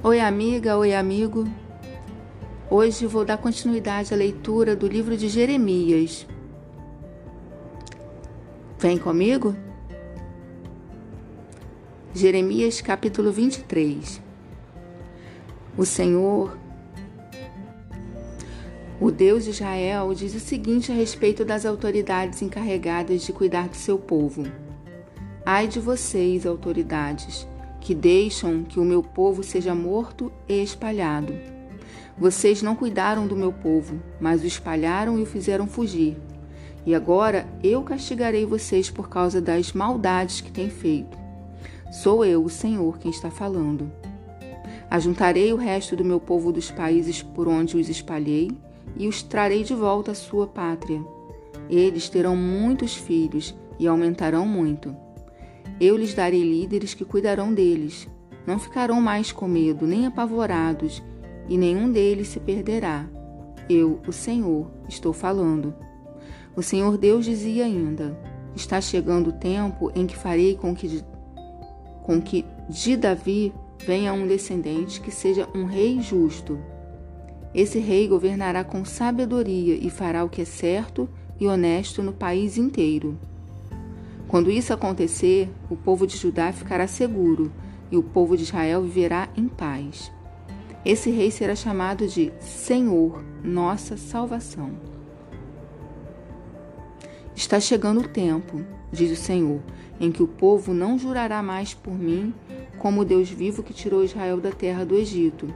Oi, amiga, oi, amigo. Hoje vou dar continuidade à leitura do livro de Jeremias. Vem comigo? Jeremias capítulo 23. O Senhor, o Deus de Israel, diz o seguinte a respeito das autoridades encarregadas de cuidar do seu povo: Ai de vocês, autoridades! Que deixam que o meu povo seja morto e espalhado. Vocês não cuidaram do meu povo, mas o espalharam e o fizeram fugir. E agora eu castigarei vocês por causa das maldades que têm feito. Sou eu, o Senhor, quem está falando. Ajuntarei o resto do meu povo dos países por onde os espalhei e os trarei de volta à sua pátria. Eles terão muitos filhos e aumentarão muito. Eu lhes darei líderes que cuidarão deles. Não ficarão mais com medo, nem apavorados, e nenhum deles se perderá. Eu, o Senhor, estou falando. O Senhor Deus dizia ainda: Está chegando o tempo em que farei com que, com que de Davi venha um descendente que seja um rei justo. Esse rei governará com sabedoria e fará o que é certo e honesto no país inteiro. Quando isso acontecer, o povo de Judá ficará seguro e o povo de Israel viverá em paz. Esse rei será chamado de Senhor, nossa salvação. Está chegando o tempo, diz o Senhor, em que o povo não jurará mais por mim como Deus vivo que tirou Israel da terra do Egito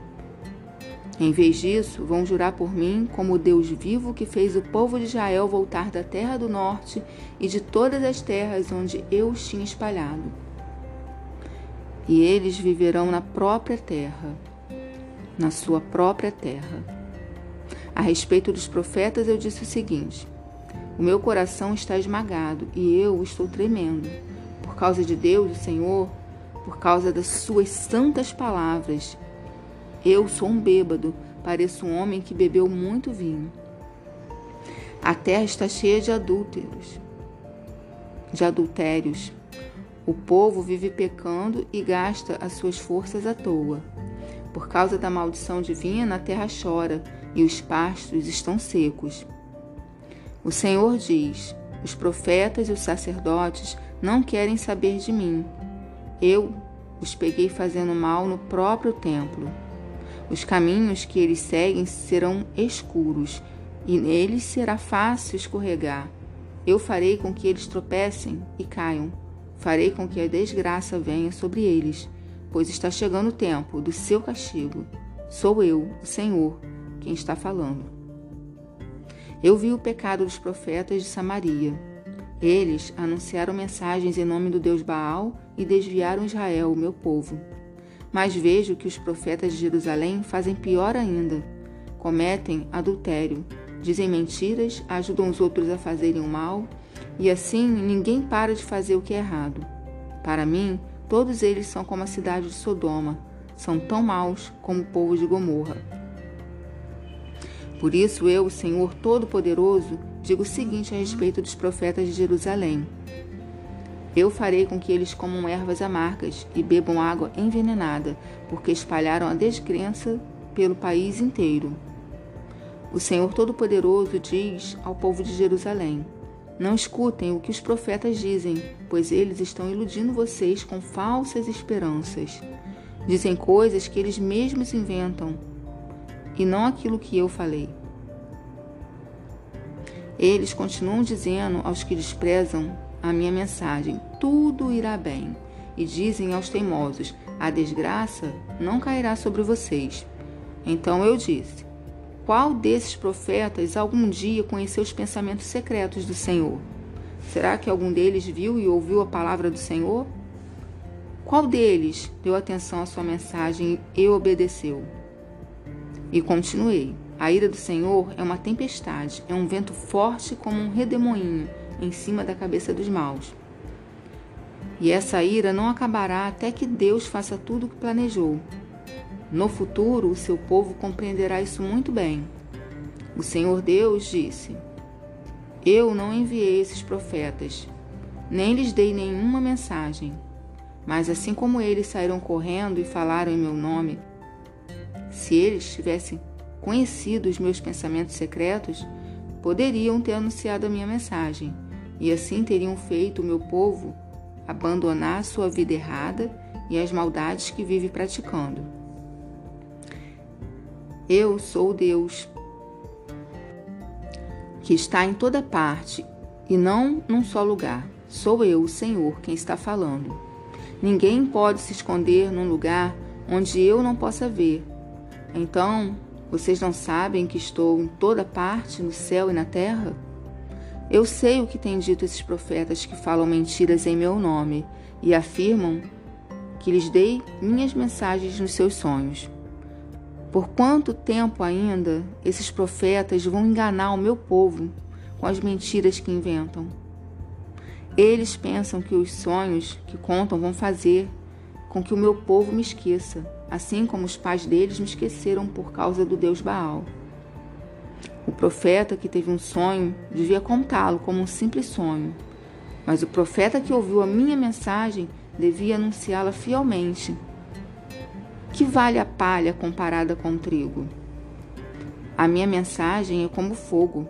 em vez disso, vão jurar por mim como o Deus vivo que fez o povo de Israel voltar da terra do norte e de todas as terras onde eu os tinha espalhado. E eles viverão na própria terra, na sua própria terra. A respeito dos profetas, eu disse o seguinte: O meu coração está esmagado e eu estou tremendo, por causa de Deus, o Senhor, por causa das suas santas palavras eu sou um bêbado, pareço um homem que bebeu muito vinho. A terra está cheia de adúlteros, de adultérios. O povo vive pecando e gasta as suas forças à toa. Por causa da maldição divina, a terra chora e os pastos estão secos. O Senhor diz: os profetas e os sacerdotes não querem saber de mim. Eu os peguei fazendo mal no próprio templo. Os caminhos que eles seguem serão escuros, e neles será fácil escorregar. Eu farei com que eles tropecem e caiam. Farei com que a desgraça venha sobre eles, pois está chegando o tempo do seu castigo. Sou eu, o Senhor, quem está falando. Eu vi o pecado dos profetas de Samaria. Eles anunciaram mensagens em nome do Deus Baal e desviaram Israel, o meu povo. Mas vejo que os profetas de Jerusalém fazem pior ainda. Cometem adultério, dizem mentiras, ajudam os outros a fazerem o mal, e assim ninguém para de fazer o que é errado. Para mim, todos eles são como a cidade de Sodoma, são tão maus como o povo de Gomorra. Por isso eu, Senhor Todo-Poderoso, digo o seguinte a respeito dos profetas de Jerusalém: eu farei com que eles comam ervas amargas e bebam água envenenada, porque espalharam a descrença pelo país inteiro. O Senhor Todo-Poderoso diz ao povo de Jerusalém: Não escutem o que os profetas dizem, pois eles estão iludindo vocês com falsas esperanças. Dizem coisas que eles mesmos inventam e não aquilo que eu falei. Eles continuam dizendo aos que desprezam a minha mensagem: tudo irá bem. E dizem aos teimosos: a desgraça não cairá sobre vocês. Então eu disse: qual desses profetas algum dia conheceu os pensamentos secretos do Senhor? Será que algum deles viu e ouviu a palavra do Senhor? Qual deles deu atenção à sua mensagem e obedeceu? E continuei: A ira do Senhor é uma tempestade, é um vento forte como um redemoinho em cima da cabeça dos maus. E essa ira não acabará até que Deus faça tudo o que planejou. No futuro, o seu povo compreenderá isso muito bem. O Senhor Deus disse: Eu não enviei esses profetas, nem lhes dei nenhuma mensagem. Mas assim como eles saíram correndo e falaram em meu nome, Se eles tivessem conhecido os meus pensamentos secretos, poderiam ter anunciado a minha mensagem, e assim teriam feito o meu povo abandonar sua vida errada e as maldades que vive praticando. Eu sou Deus que está em toda parte e não num só lugar. Sou eu, o Senhor, quem está falando. Ninguém pode se esconder num lugar onde eu não possa ver. Então, vocês não sabem que estou em toda parte, no céu e na terra? Eu sei o que têm dito esses profetas que falam mentiras em meu nome e afirmam que lhes dei minhas mensagens nos seus sonhos. Por quanto tempo ainda esses profetas vão enganar o meu povo com as mentiras que inventam? Eles pensam que os sonhos que contam vão fazer com que o meu povo me esqueça, assim como os pais deles me esqueceram por causa do Deus Baal. O profeta que teve um sonho devia contá-lo como um simples sonho, mas o profeta que ouviu a minha mensagem devia anunciá-la fielmente que vale a palha comparada com o trigo? A minha mensagem é como fogo.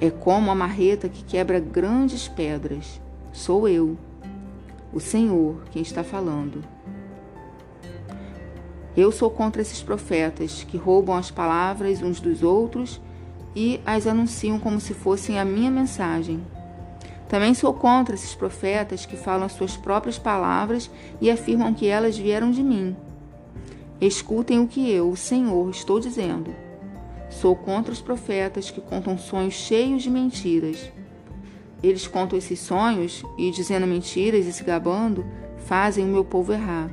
É como a marreta que quebra grandes pedras. Sou eu, o Senhor, quem está falando. Eu sou contra esses profetas que roubam as palavras uns dos outros e as anunciam como se fossem a minha mensagem. Também sou contra esses profetas que falam as suas próprias palavras e afirmam que elas vieram de mim. Escutem o que eu, o Senhor, estou dizendo. Sou contra os profetas que contam sonhos cheios de mentiras. Eles contam esses sonhos e, dizendo mentiras e se gabando, fazem o meu povo errar.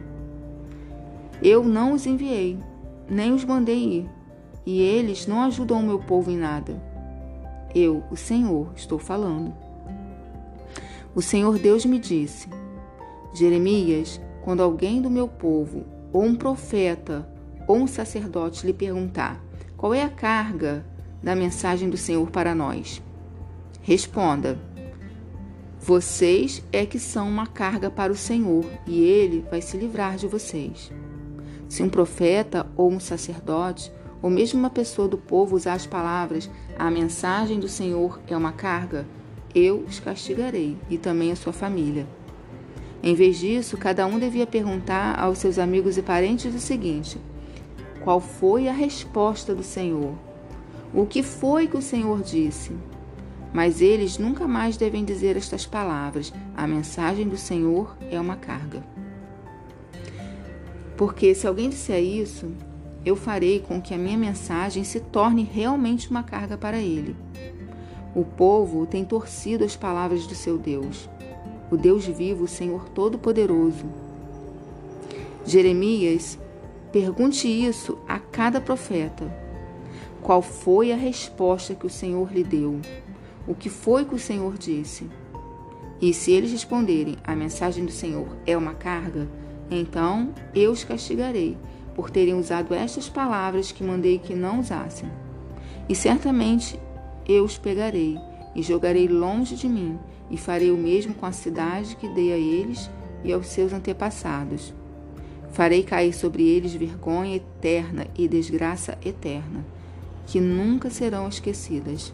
Eu não os enviei, nem os mandei ir, e eles não ajudam o meu povo em nada. Eu, o Senhor, estou falando. O Senhor Deus me disse: Jeremias, quando alguém do meu povo, ou um profeta, ou um sacerdote lhe perguntar qual é a carga da mensagem do Senhor para nós, responda: Vocês é que são uma carga para o Senhor e ele vai se livrar de vocês. Se um profeta ou um sacerdote, ou mesmo uma pessoa do povo usar as palavras: A mensagem do Senhor é uma carga, eu os castigarei e também a sua família. Em vez disso, cada um devia perguntar aos seus amigos e parentes o seguinte: Qual foi a resposta do Senhor? O que foi que o Senhor disse? Mas eles nunca mais devem dizer estas palavras: A mensagem do Senhor é uma carga. Porque se alguém disser isso, eu farei com que a minha mensagem se torne realmente uma carga para ele. O povo tem torcido as palavras do seu Deus, o Deus vivo, o Senhor Todo-Poderoso. Jeremias, pergunte isso a cada profeta. Qual foi a resposta que o Senhor lhe deu? O que foi que o Senhor disse? E se eles responderem: a mensagem do Senhor é uma carga, então eu os castigarei por terem usado estas palavras que mandei que não usassem. E certamente eu os pegarei e jogarei longe de mim, e farei o mesmo com a cidade que dei a eles e aos seus antepassados. Farei cair sobre eles vergonha eterna e desgraça eterna, que nunca serão esquecidas.